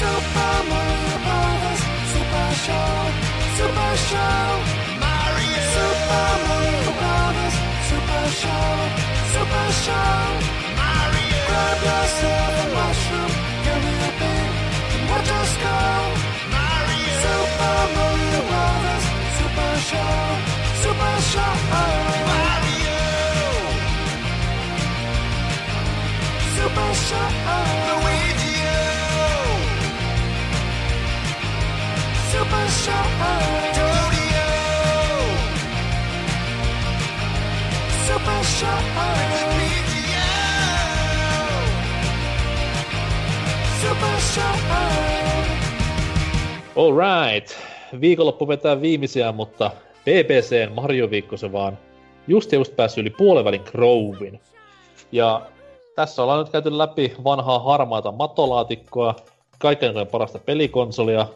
Super Mario Brothers Super Show, Super Show. Mario. Super Mario Brothers Super Show, Super Show. Mario. Grab yourself a mushroom, give me a beat, and watch us go. Mario. Super Mario Brothers Super Show, Super Show. Mario. Super Show. Show. Alright. Viikonloppu vetää viimeisiä, mutta BBCn Mario-viikko se vaan just ja just päässyt yli puolen Grovein. Ja tässä ollaan nyt käyty läpi vanhaa harmaata matolaatikkoa, kaikkein parasta pelikonsolia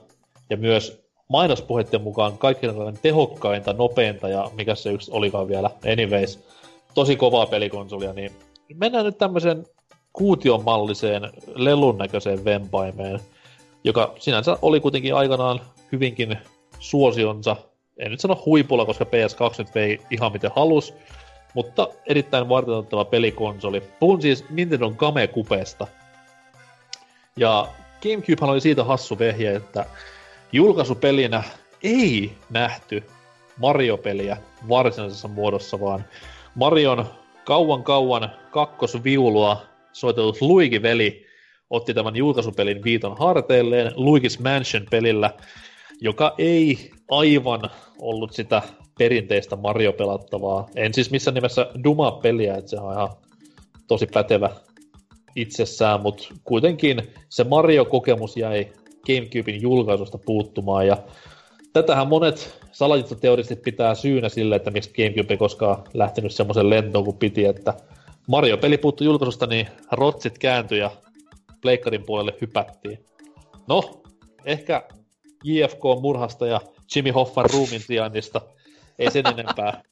ja myös mainospuheiden mukaan kaikkein tehokkainta, nopeinta ja mikä se yksi olikaan vielä, anyways, tosi kovaa pelikonsolia, niin mennään nyt tämmöiseen kuutionmalliseen lelun näköiseen vempaimeen, joka sinänsä oli kuitenkin aikanaan hyvinkin suosionsa, en nyt sano huipulla, koska PS2 nyt vei ihan miten halus, mutta erittäin varteenottava pelikonsoli. Puhun siis Nintendo Game-kupesta. Ja Gamecube oli siitä hassu vehje, että julkaisupelinä ei nähty Mario-peliä varsinaisessa muodossa, vaan Marion kauan kauan kakkosviulua soitellut Luigi-veli otti tämän julkaisupelin viiton harteilleen Luigi's Mansion-pelillä, joka ei aivan ollut sitä perinteistä Mario-pelattavaa. En siis missään nimessä Duma-peliä, että se on ihan tosi pätevä itsessään, mutta kuitenkin se Mario-kokemus jäi Gamecubein julkaisusta puuttumaan, ja tätähän monet salaliittoteoristit pitää syynä sille, että miksi Gamecube ei koskaan lähtenyt semmoisen lentoon kuin piti, että Mario-peli puuttui julkaisusta, niin rotsit kääntyi ja Pleikkarin puolelle hypättiin. No, ehkä JFK-murhasta ja Jimmy Hoffan ruumin sijainnista ei sen enempää,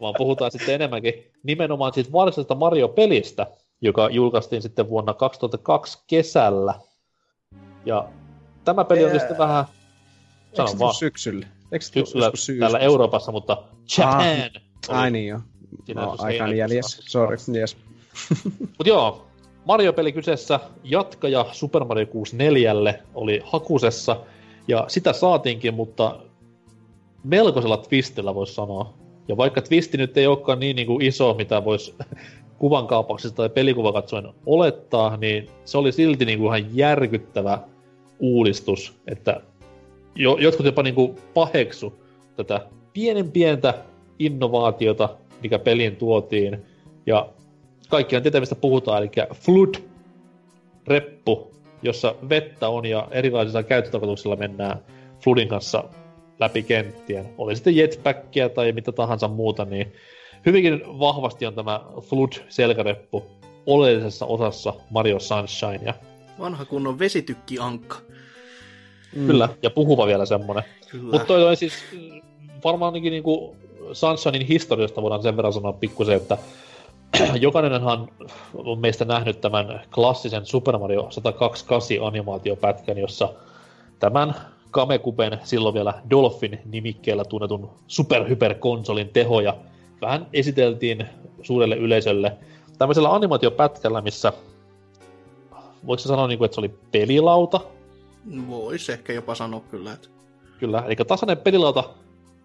vaan puhutaan sitten enemmänkin nimenomaan siitä varsinaisesta Mario-pelistä, joka julkaistiin sitten vuonna 2002 kesällä. Ja tämä peli on sitten vähän... Sano Eikö vaan. syksyllä? Eikö syksyllä täällä Euroopassa, mutta Japan! Ah, ai niin joo. No, aikaan jäljessä. Sorry, yes. Mut joo, Mario-peli kyseessä, jatkaja Super Mario 64 oli hakusessa, ja sitä saatiinkin, mutta melkoisella twistillä voisi sanoa. Ja vaikka twisti nyt ei olekaan niin, niin kuin iso, mitä voisi kuvan kaapauksesta tai pelikuva katsoen olettaa, niin se oli silti niin kuin ihan järkyttävä uudistus, että jo, jotkut jopa niin kuin paheksu tätä pienen pientä innovaatiota, mikä peliin tuotiin. Ja kaikkiaan tietää, mistä puhutaan, eli Flood reppu, jossa vettä on ja erilaisilla käyttötarkoituksilla mennään Floodin kanssa läpi kenttien. Oli sitten jetpackia tai mitä tahansa muuta, niin hyvinkin vahvasti on tämä Flood-selkäreppu oleellisessa osassa Mario Sunshine. Vanha kunnon vesitykkiankka. Mm. Kyllä, ja puhuva vielä semmonen. Mutta toi on siis varmaan niinku Sunshinein historiasta voidaan sen verran sanoa pikkusen, että jokainenhan on meistä nähnyt tämän klassisen Super Mario 128 animaatiopätkän, jossa tämän Kamekupen silloin vielä Dolphin nimikkeellä tunnetun superhyperkonsolin tehoja vähän esiteltiin suurelle yleisölle tämmöisellä animaatiopätkällä, missä voiko sanoa, niin kuin, että se oli pelilauta? Voisi ehkä jopa sanoa kyllä. Että... Kyllä, eli tasainen pelilauta,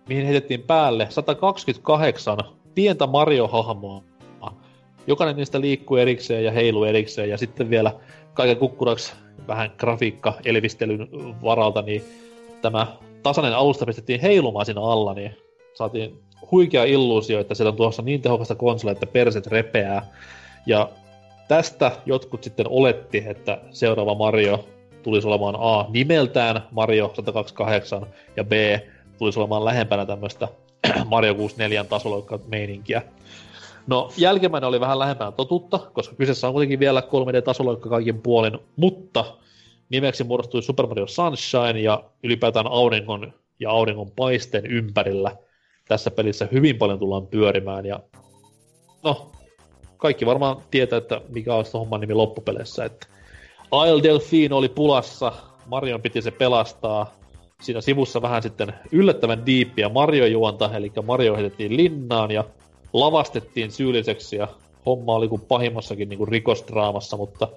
mihin heitettiin päälle 128 pientä Mario-hahmoa. Jokainen niistä liikkuu erikseen ja heilu erikseen, ja sitten vielä kaiken kukkuraksi vähän grafiikka elvistelyn varalta, niin tämä tasainen alusta pistettiin heilumaan siinä alla, niin saatiin huikea illuusio, että siellä on tuossa niin tehokasta konsolia, että perset repeää. Ja tästä jotkut sitten oletti, että seuraava Mario tulisi olemaan A nimeltään Mario 128 ja B tulisi olemaan lähempänä tämmöistä Mario 64 tasolla meininkiä. No, jälkimmäinen oli vähän lähempänä totuutta, koska kyseessä on kuitenkin vielä 3D-tasoloikka kaikin puolin, mutta nimeksi muodostui Super Mario Sunshine ja ylipäätään auringon ja auringon paisteen ympärillä tässä pelissä hyvin paljon tullaan pyörimään ja no, kaikki varmaan tietää, että mikä on homman nimi loppupeleissä, että Isle Delphine oli pulassa, Marion piti se pelastaa. Siinä sivussa vähän sitten yllättävän diippiä Mario-juonta, eli Mario heitettiin linnaan ja lavastettiin syylliseksi ja homma oli kuin pahimmassakin niin kuin rikosdraamassa, mutta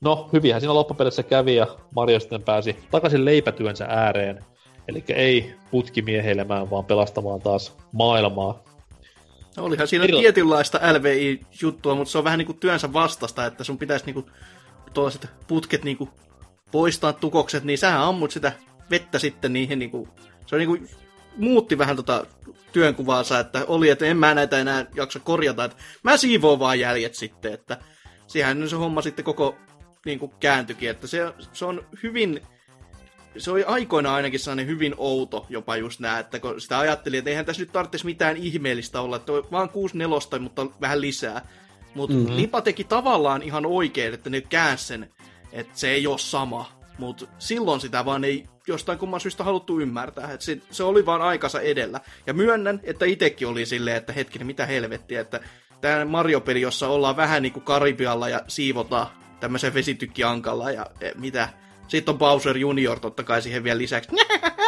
no hyvinhän siinä loppupelissä kävi ja Mario sitten pääsi takaisin leipätyönsä ääreen. Eli ei putkimieheilemään, vaan pelastamaan taas maailmaa. No, olihan siinä Eri... tietynlaista LVI-juttua, mutta se on vähän niin kuin työnsä vastasta, että sun pitäisi niin kuin tuollaiset putket niin kuin poistaa tukokset, niin sähän ammut sitä vettä sitten niihin niin kuin, se on niin kuin, muutti vähän tota työnkuvaansa, että oli, että en mä näitä enää jaksa korjata, että mä siivoon vaan jäljet sitten, että siihen se homma sitten koko niin kuin kääntyikin, että se, se on hyvin se oli aikoina ainakin sellainen hyvin outo jopa just nää, että kun sitä ajattelin, että eihän tässä nyt tarvitsisi mitään ihmeellistä olla, että on vaan 6 nelosta, mutta vähän lisää. Mutta mm-hmm. Lipa teki tavallaan ihan oikein, että ne käänsi sen, että se ei ole sama. Mutta silloin sitä vaan ei jostain kumman syystä haluttu ymmärtää. Että se, se oli vaan aikansa edellä. Ja myönnän, että itekin oli silleen, että hetkinen, mitä helvettiä, että tämä Mario-peli, jossa ollaan vähän niin kuin Karibialla ja siivotaan tämmöisen vesitykkiankalla ja e, mitä. Sitten on Bowser Junior totta kai siihen vielä lisäksi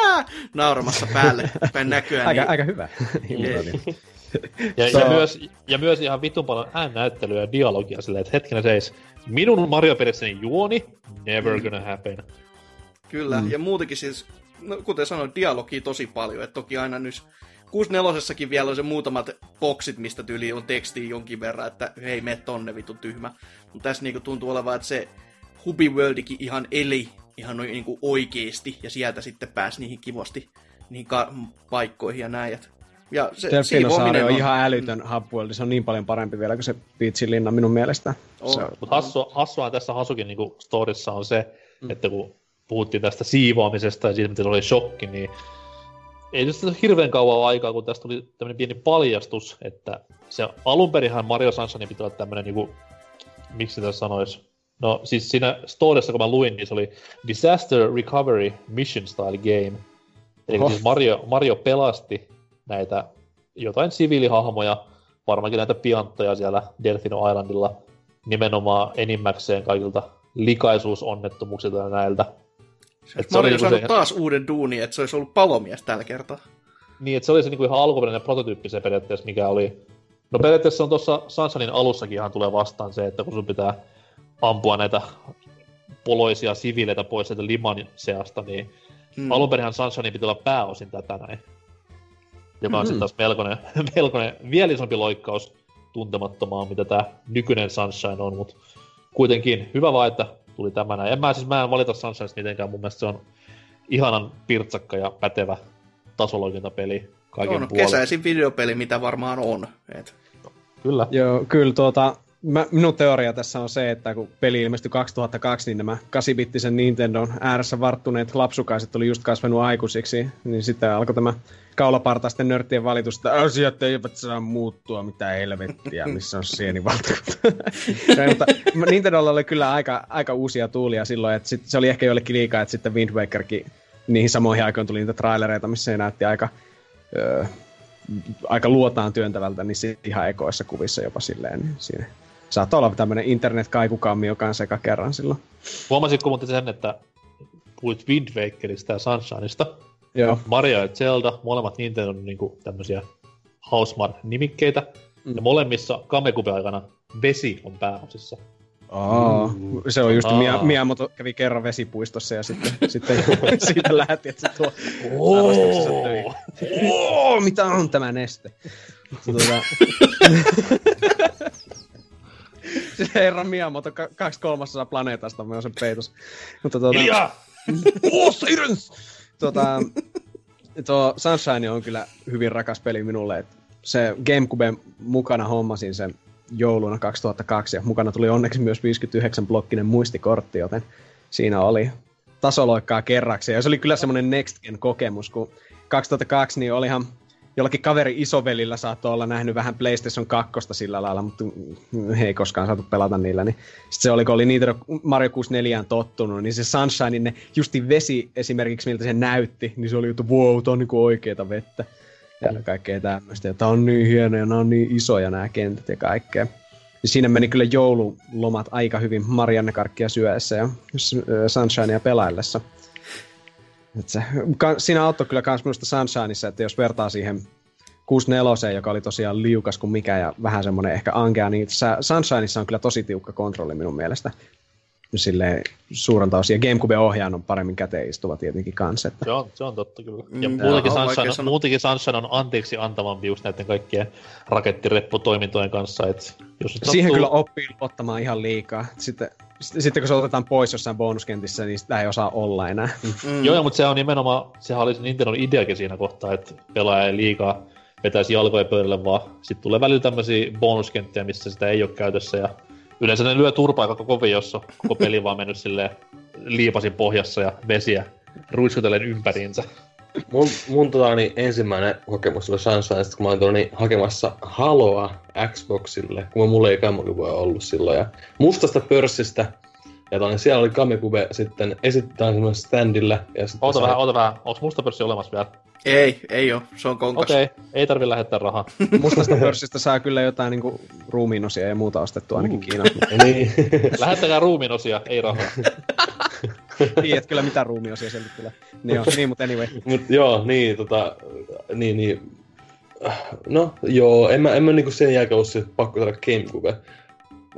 nauramassa päälle päin näköä. aika, niin... aika hyvä. ja, so... ja, myös, ja myös ihan vitun paljon äännäyttelyä ja dialogia silleen, että hetkinen seis, minun Mario pelissäni juoni, never mm. gonna happen. Kyllä, mm. ja muutenkin siis, no, kuten sanoin, dialogia tosi paljon, että toki aina nyt 64 vielä on se muutamat boksit, mistä tyyli on tekstiä jonkin verran, että hei, me tonne vitu tyhmä. Mutta tässä niinku tuntuu olevan, että se Hubi Worldikin ihan eli ihan niinku oikeesti, ja sieltä sitten pääsi niihin kivasti niihin ka- paikkoihin ja näin. Ja se Delfinosaari on, on ihan älytön mm. Hubworld, se on niin paljon parempi vielä kuin se Beachin linna minun mielestä. On. Mutta hassu, hassua tässä Hasukin niinku storissa on se, mm. että kun puhuttiin tästä siivoamisesta ja siitä, miten oli shokki, niin ei tästä hirveän kauan aikaa, kun tästä tuli tämmöinen pieni paljastus, että se alunperinhan Mario Sunshine piti olla tämmöinen niinku, miksi tässä sanoisi, no siis siinä storissa, kun mä luin, niin se oli Disaster Recovery Mission Style Game. Eli oh. siis Mario, Mario pelasti näitä jotain siviilihahmoja, varmaankin näitä piantteja siellä Delfino Islandilla nimenomaan enimmäkseen kaikilta likaisuusonnettomuuksilta ja näiltä. Et se Mario saanut se... taas uuden duuni, että se olisi ollut palomies tällä kertaa. Niin, että se oli se niinku ihan alkuperäinen prototyyppi se periaatteessa, mikä oli... No periaatteessa on tuossa Sansanin alussakin ihan tulee vastaan se, että kun sun pitää ampua näitä poloisia siviileitä pois sieltä liman seasta, niin hmm. alunperinhan Sunshine piti olla pääosin tätä näin joka on mm-hmm. sitten taas melkoinen, melkoinen vielä isompi loikkaus tuntemattomaan, mitä tämä nykyinen Sunshine on, mutta kuitenkin hyvä vaan, että tuli tämä näin. En mä siis mä en valita Sunshine mitenkään, mun mielestä se on ihanan pirtsakka ja pätevä tasoloikintapeli kaiken on, puolin. kesäisin videopeli, mitä varmaan on. Et. Kyllä. Joo, kyllä tuota, mä, minun teoria tässä on se, että kun peli ilmestyi 2002, niin nämä 8-bittisen Nintendon ääressä varttuneet lapsukaiset oli just kasvanut aikuisiksi, niin sitten alkoi tämä kaulapartaisten nörttien valitus, että asiat eivät saa muuttua, mitä helvettiä, missä on sienivaltakunta. mutta Nintendolla oli kyllä aika, aika uusia tuulia silloin, että sit, se oli ehkä jollekin liikaa, että sitten Wind Wakerkin niihin samoihin aikoihin tuli niitä trailereita, missä se näytti aika, öö, aika luotaan työntävältä, niin ihan ekoissa kuvissa jopa silleen, niin siinä saattaa olla tämmöinen internet-kaikukammi on sekä kerran silloin. Huomasitko muuten sen, että puhuit Wind Wakerista ja Sunshineista? Joo. Mario ja Zelda, molemmat Nintendo on niinku tämmöisiä Housemark-nimikkeitä. Mm. Ja molemmissa Kamekupe-aikana vesi on pääosissa. Aa, mm. se on just, Mia, Miyamoto kävi kerran vesipuistossa ja sitten, sitten siitä lähti, että se tuo oh. oh, mitä on tämä neste? Tuota, siis herra Miyamoto, kaksi kolmasosaa planeetasta on sen peitos. Mutta tuota... Hiljaa! oh, Sirens! tuota, tuo Sunshine on kyllä hyvin rakas peli minulle. Et se Gamecube mukana hommasin sen jouluna 2002 ja mukana tuli onneksi myös 59-blokkinen muistikortti, joten siinä oli tasoloikkaa kerraksi. Ja se oli kyllä semmoinen next gen kokemus, kun 2002 niin olihan jollakin kaveri isovelillä saattoi olla nähnyt vähän PlayStation 2 sillä lailla, mutta he ei koskaan saatu pelata niillä. Niin sitten se oli, kun oli niitä Mario 64 tottunut, niin se Sunshine, ne justi vesi esimerkiksi, miltä se näytti, niin se oli juttu, wow, tämä on niinku oikeeta vettä. Ja kaikkea tämmöistä. Ja tää on niin hieno ja nämä on niin isoja nämä kentät ja kaikkea. niin siinä meni kyllä joululomat aika hyvin Marianne Karkkia syöessä ja Sunshinea pelaillessa. Et se, siinä auttoi kyllä myös minusta Sunshineissa, että jos vertaa siihen 64, joka oli tosiaan liukas kuin mikä ja vähän semmoinen ehkä ankea, niin Sunshineissa on kyllä tosi tiukka kontrolli minun mielestä sille suurelta osin. Ja GameCube ohjaan on paremmin käteen istuva tietenkin kanssa. Että... Se, on, se on totta kyllä. Ja mm, muutenkin, Sunshine, muutenkin Sunshine on anteeksi antavampi just näiden kaikkien rakettirepputoimintojen kanssa. Et jos Siihen sattuu... kyllä oppii ottamaan ihan liikaa. Sitten, sitten kun se otetaan pois jossain bonuskentissä, niin sitä ei osaa olla enää. Mm. Joo, mutta se on nimenomaan, sehän oli se Nintendo ideakin siinä kohtaa, että pelaaja ei liikaa vetäisi jalkoja pöydälle, vaan sitten tulee välillä tämmöisiä bonuskenttiä, missä sitä ei ole käytössä ja yleensä ne lyö turpaa koko kovin, jos on koko peli vaan mennyt silleen liipasin pohjassa ja vesiä ruiskutellen ympäriinsä. Mun, mun tota, niin ensimmäinen kokemus oli Sunshine, kun mä olin tuolla, niin, hakemassa Haloa Xboxille, kun mulla ei Gamecube ollut silloin. Ja mustasta pörssistä, ja tonne, siellä oli Gamecube sitten esitetään semmoinen standilla. Ja sitten oota sai... vähän, oota vähän. Onko musta pörssi olemassa vielä? Ei, ei oo. Se on konkas. Okei, okay. ei tarvi lähettää rahaa. Mustasta pörssistä saa kyllä jotain niinku ruumiinosia ja muuta ostettua ainakin uh. Kiinassa. niin. Lähettäkää ruumiinosia, ei rahaa. Tiedät kyllä mitä ruumiosia sieltä tulee. Niin, joo, niin mutta anyway. Mut joo, niin tota, niin, niin. No, joo, en mä, en mä niinku sen jälkeen ollut pakko saada Gamecube.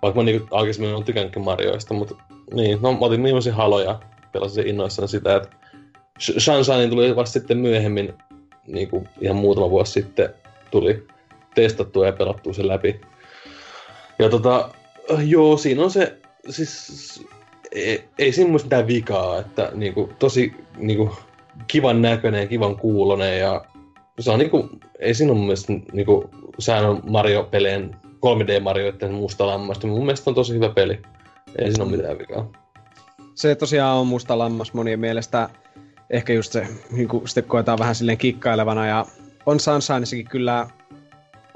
Vaikka mä niinku aikaisemmin on tykännytkin Marioista, mutta niin, no mä otin viimeisen haloja, pelasin innoissaan sitä, että Shanshanin tuli vasta sitten myöhemmin, niin kuin ihan muutama vuosi sitten, tuli testattua ja pelattua se läpi. Ja tota, joo, siinä on se, siis ei, ei siinä mun mitään vikaa, että niinku, tosi niinku, kivan näköinen, kivan kuulonen ja se on niinku, ei siinä mun mielestä niinku, on Mario-peleen 3D-Marioiden musta lammasta, mun mielestä on tosi hyvä peli. Ei siinä ole mitään vikaa. Se tosiaan on musta lammas monien mielestä ehkä just se, niin kuin sitten koetaan vähän silleen kikkailevana ja on Sunshineissakin kyllä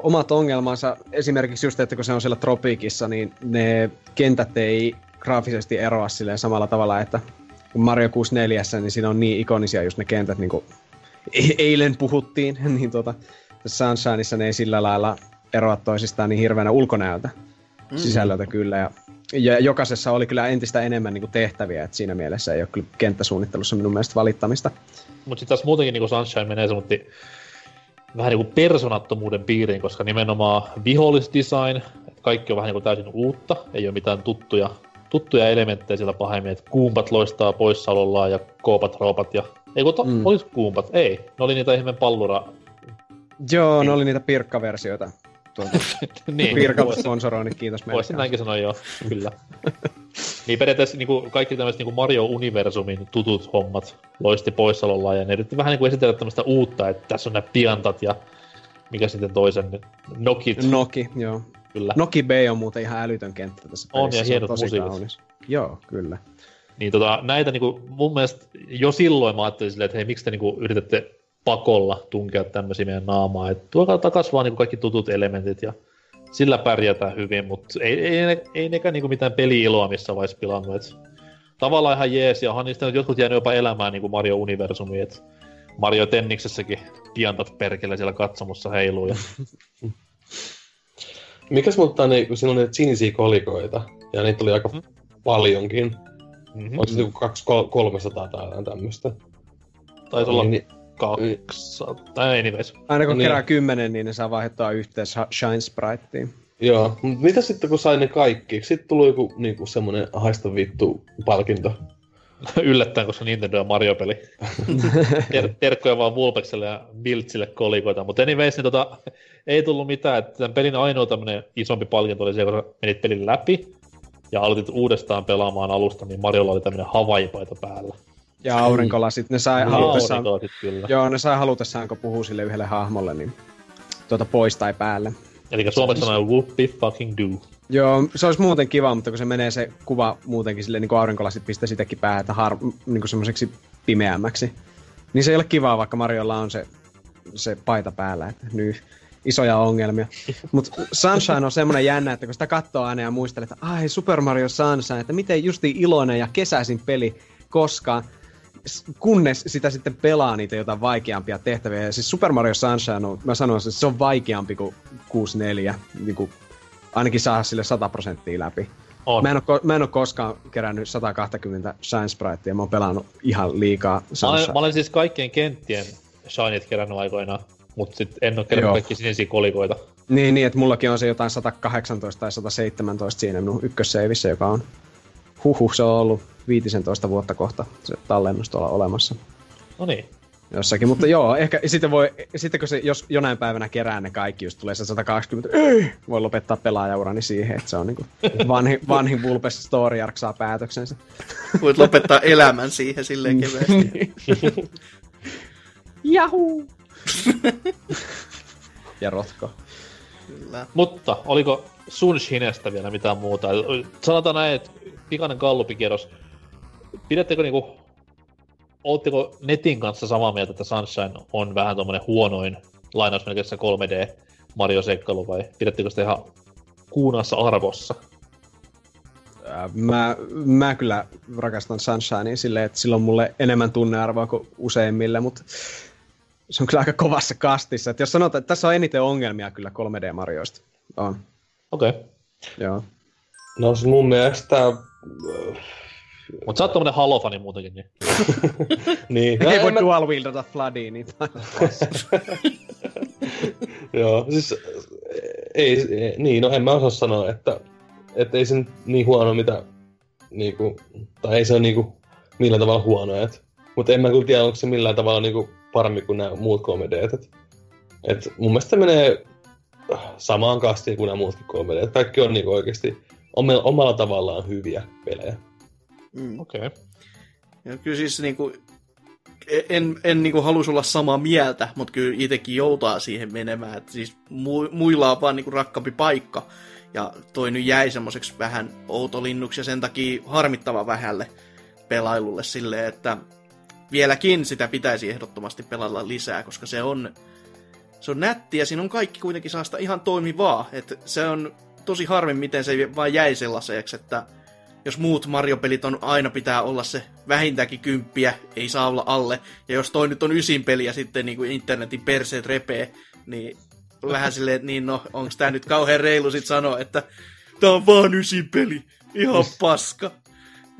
omat ongelmansa. Esimerkiksi just, että kun se on siellä tropiikissa, niin ne kentät ei graafisesti eroa silleen samalla tavalla, että kun Mario 64, niin siinä on niin ikonisia just ne kentät, niin kuin e- eilen puhuttiin, niin tuota, Sunshineissa ne ei sillä lailla eroa toisistaan niin hirveänä ulkonäöltä mm. sisällöltä kyllä. Ja ja jokaisessa oli kyllä entistä enemmän niin kuin tehtäviä, että siinä mielessä ei ole kyllä kenttäsuunnittelussa minun mielestä valittamista. Mutta sitten taas muutenkin niin Sunshine menee semmoinen vähän niin kuin personattomuuden piiriin, koska nimenomaan vihollisdesign, kaikki on vähän niin kuin täysin uutta, ei ole mitään tuttuja, tuttuja elementtejä siellä pahemmin, että kuumpat loistaa poissaolollaan ja koopat roopat ja... Ei kun to, mm. olis kuumpat? Ei, ne oli niitä ihmeen pallura... Joo, ne oli niitä pirkkaversioita tuolta niin, Pirkalta sponsoroinnit, kiitos meille. Voisin näinkin sanoa joo, kyllä. niin periaatteessa niin kuin, kaikki tämmöiset niin Mario-universumin tutut hommat loisti poissaololla ja ne yritti vähän niin kuin esitellä tämmöistä uutta, että tässä on nämä piantat ja mikä sitten toisen, Nokit. Noki, joo. Kyllä. Noki B on muuten ihan älytön kenttä tässä pelissä. On ja hienot musiikit. Joo, kyllä. Niin tota, näitä niinku, mun mielestä jo silloin mä ajattelin silleen, että hei, miksi te niinku yritätte pakolla tunkea tämmöisiä meidän naamaa. Et tuokaa takas vaan niin kaikki tutut elementit ja sillä pärjätään hyvin, mutta ei, ei, ei, ei nekään niin mitään peli-iloa missä vaiheessa pilannut. Et tavallaan ihan jees, ja onhan niistä nyt jotkut jäänyt jopa elämään niin kuin Mario Universumi, että Mario Tenniksessäkin piantat perkele siellä katsomussa heiluu. Ja... Mikäs mutta niin, kun siinä on niitä sinisiä kolikoita, ja niitä oli aika mm. paljonkin. Mm-hmm. Onko se 300 tai jotain tämmöistä? Taisi olla niin, 200, anyways. Aina kun niin. kerää kymmenen, niin ne saa vaihtaa yhteen Shine Spriteen. Joo, mutta mitä sitten kun sai ne kaikki? Sitten tuli joku niinku semmonen haista vittu palkinto. Yllättäen, koska Nintendo on Mario-peli. Ter- terkkoja vaan Vulpexille ja Biltsille kolikoita. Mutta anyways, niin tota, ei tullut mitään. Että tämän pelin ainoa tämmönen isompi palkinto oli se, kun menit pelin läpi ja aloitit uudestaan pelaamaan alusta, niin Mariolla oli tämmönen Hawaii-paita päällä. Ja aurinkolasit, ne sai niin, halutessaan, kyllä. joo, ne sai halutessaan, kun puhuu sille yhdelle hahmolle, niin tuota pois tai päälle. Eli suomeksi sanoo whoopie fucking do. Joo, se olisi muuten kiva, mutta kun se menee se kuva muutenkin sille niin kuin aurinkolasit pistää sitäkin päätä har, niin kuin semmoiseksi pimeämmäksi. Niin se ei ole kivaa, vaikka Mariolla on se, se paita päällä, että nyt isoja ongelmia. Mutta Sunshine on semmoinen jännä, että kun sitä katsoo aina ja muistelee, että ai Super Mario Sunshine, että miten justi iloinen ja kesäisin peli, koska kunnes sitä sitten pelaa niitä jotain vaikeampia tehtäviä. Ja siis Super Mario Sunshine on, mä sanoisin, että se on vaikeampi kuin 64, niin kuin ainakin saada sille 100 prosenttia läpi. On. Mä en, ole, mä en ole koskaan kerännyt 120 Shine Spritea, mä oon pelannut ihan liikaa Mä olen, Sunshine. mä olen siis kaikkien kenttien Shineit kerännyt aikoinaan, mutta sit en ole kerännyt Joo. kaikki sinisiä kolikoita. Niin, niin, että mullakin on se jotain 118 tai 117 siinä minun ykkösseivissä, joka on huhu, se on ollut 15 vuotta kohta se tallennus tuolla olemassa No niin. jossakin. Mutta joo, ehkä sitten voi, sitten kun se, jos jonain päivänä kerää ne kaikki, just tulee se 120, ei, voi lopettaa pelaajaurani siihen, että se on niinku vanhin, vanhin Vulpes Story Arc saa päätöksensä. Voit lopettaa elämän siihen silleen keveesti. Jahu! ja rotko. Kyllä. Mutta oliko sun Shinestä vielä mitään muuta? Sanotaan näin, että pikainen gallupikierros. Pidättekö niinku, ootteko netin kanssa samaa mieltä, että Sunshine on vähän tommonen huonoin lainausmerkissä 3D Mario-seikkailu vai pidättekö sitä ihan kuunassa arvossa? Mä, mä kyllä rakastan Sunshinea silleen, että sillä on mulle enemmän tunnearvoa kuin useimmille, mutta se on kyllä aika kovassa kastissa. Että jos sanotaan, että tässä on eniten ongelmia kyllä 3D-marjoista. On, Okei. Okay. joo. No mun mielestä... äh, Mutta sä oot tommonen Halo-fani muutenkin, niin. Niin, Ei en voi mä- dual wieldata Floodia, niin Joo, siis ei, ei, niin, no en mä osaa sanoa, että, että ei se nyt niin huono, mitä niinku, tai ei se ole niinku millään tavalla huono, et, mutta en mä kyllä tiedä, onko se millään tavalla niinku parempi kuin nämä muut 3D, et, et mun mielestä menee samaan kastiin kuin nämä muutkin 3D, et kaikki on niinku oikeasti omalla, omalla tavallaan hyviä pelejä. Mm. okei. Okay. Ja kyllä siis niinku, en, en niinku halus olla samaa mieltä, mutta kyllä itsekin joutaa siihen menemään. Et siis mu, muilla on vaan niinku rakkaampi paikka. Ja toi nyt jäi semmoiseksi vähän outolinnuksi ja sen takia harmittava vähälle pelailulle silleen, että vieläkin sitä pitäisi ehdottomasti pelalla lisää, koska se on, se on nätti ja siinä on kaikki kuitenkin saasta ihan toimivaa. Et se on tosi harmi, miten se vaan jäi sellaiseksi, että jos muut Mario-pelit on aina pitää olla se vähintäänkin kymppiä, ei saa olla alle. Ja jos toi nyt on ysin peli ja sitten niin kuin internetin perseet repee, niin vähän silleen, että niin no, onks tää nyt kauhean reilu sit sanoa, että tää on vaan ysin peli, ihan paska.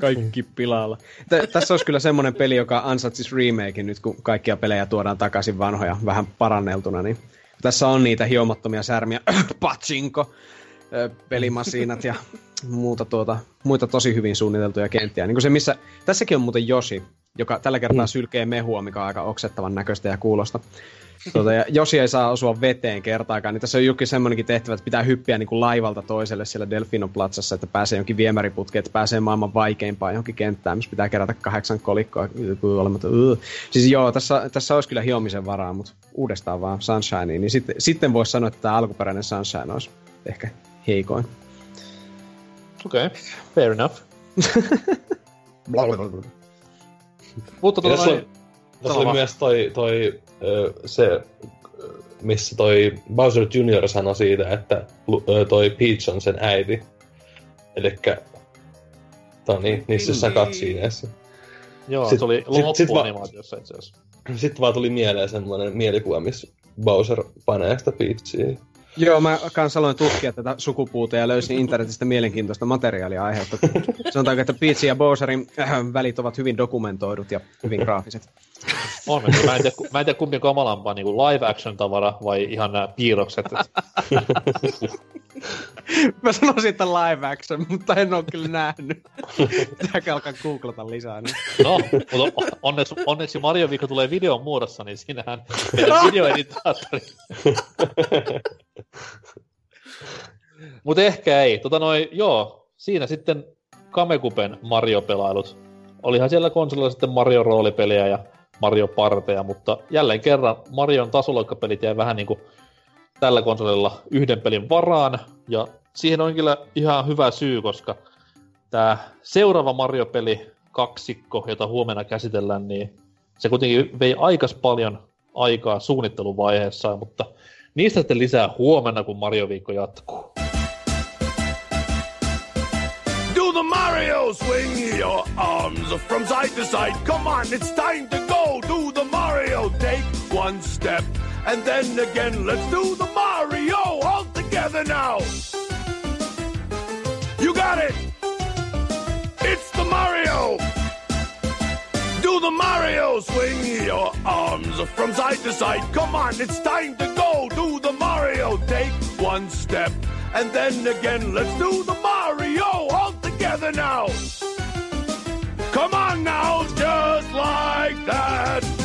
kaikki pilalla. T- tässä olisi kyllä semmoinen peli, joka ansaitsisi remakein nyt, kun kaikkia pelejä tuodaan takaisin vanhoja, vähän paranneltuna. Niin tässä on niitä hiomattomia särmiä, pachinko, ö, pelimasiinat ja muuta tuota, muita tosi hyvin suunniteltuja kenttiä. Niin kuin se, missä, tässäkin on muuten Josi, joka tällä kertaa sylkee mehua, mikä on aika oksettavan näköistä ja kuulosta. Tuota, ja Josi ei saa osua veteen kertaakaan, niin tässä on jokin semmoinenkin tehtävä, että pitää hyppiä niin kuin laivalta toiselle siellä Delfino Platsassa, että pääsee jonkin viemäriputkeen, että pääsee maailman vaikeimpaan johonkin kenttään, missä pitää kerätä kahdeksan kolikkoa. Olematta. Siis joo, tässä, tässä olisi kyllä hiomisen varaa, mutta uudestaan vaan Sunshine, niin sitten, sitten voisi sanoa, että tämä alkuperäinen Sunshine olisi ehkä heikoin. Okei, okay. fair enough. Mutta tota tässä noin, oli, tässä oli myös toi, toi se, missä toi Bowser Jr. sanoi siitä, että toi Peach on sen äiti. Elikkä, tai niin, niissä jossain cutsceneissa. joo, sit- se oli loppuanimaatiossa itse asiassa. Sitten vaan tuli mieleen semmoinen mielikuva, missä Bowser panee sitä Peachia. Joo, mä kans aloin tutkia tätä sukupuuta ja löysin internetistä mielenkiintoista materiaalia aiheutta. Sanotaanko, että Peachin ja Bowserin äh, välit ovat hyvin dokumentoidut ja hyvin graafiset. On, mä en tiedä, mä en tiedä kumpi on kamalampaa, niin live action tavara vai ihan nämä piirrokset. Et, Mä sanoisin, että live action, mutta en ole kyllä nähnyt. Pitääkö alkaa googlata lisää. Niin. no, mutta onneksi, onneksi Mario Viikko tulee videon muodossa, niin siinähän meidän videoeditaattori. Mutta ehkä ei. Tota noin, joo, siinä sitten Kamekupen Mario-pelailut. Olihan siellä konsolilla sitten Mario-roolipeliä ja Mario-parteja, mutta jälleen kerran Marion tasoloikkapelit jäi vähän niinku tällä konsolilla yhden pelin varaan, ja siihen on kyllä ihan hyvä syy, koska tämä seuraava Mario-peli kaksikko, jota huomenna käsitellään, niin se kuitenkin vei aikas paljon aikaa suunnitteluvaiheessa, mutta niistä sitten lisää huomenna, kun Mario-viikko jatkuu. Do the Mario swing your arms from side to side. Come on, it's time to go. Do the Mario. Take one step and then again. Let's do the Mario all together now. got it! It's the Mario! Do the Mario! Swing your arms from side to side. Come on, it's time to go. do the Mario. Take one step, and then again, let's do the Mario all together now. Come on now, just like that.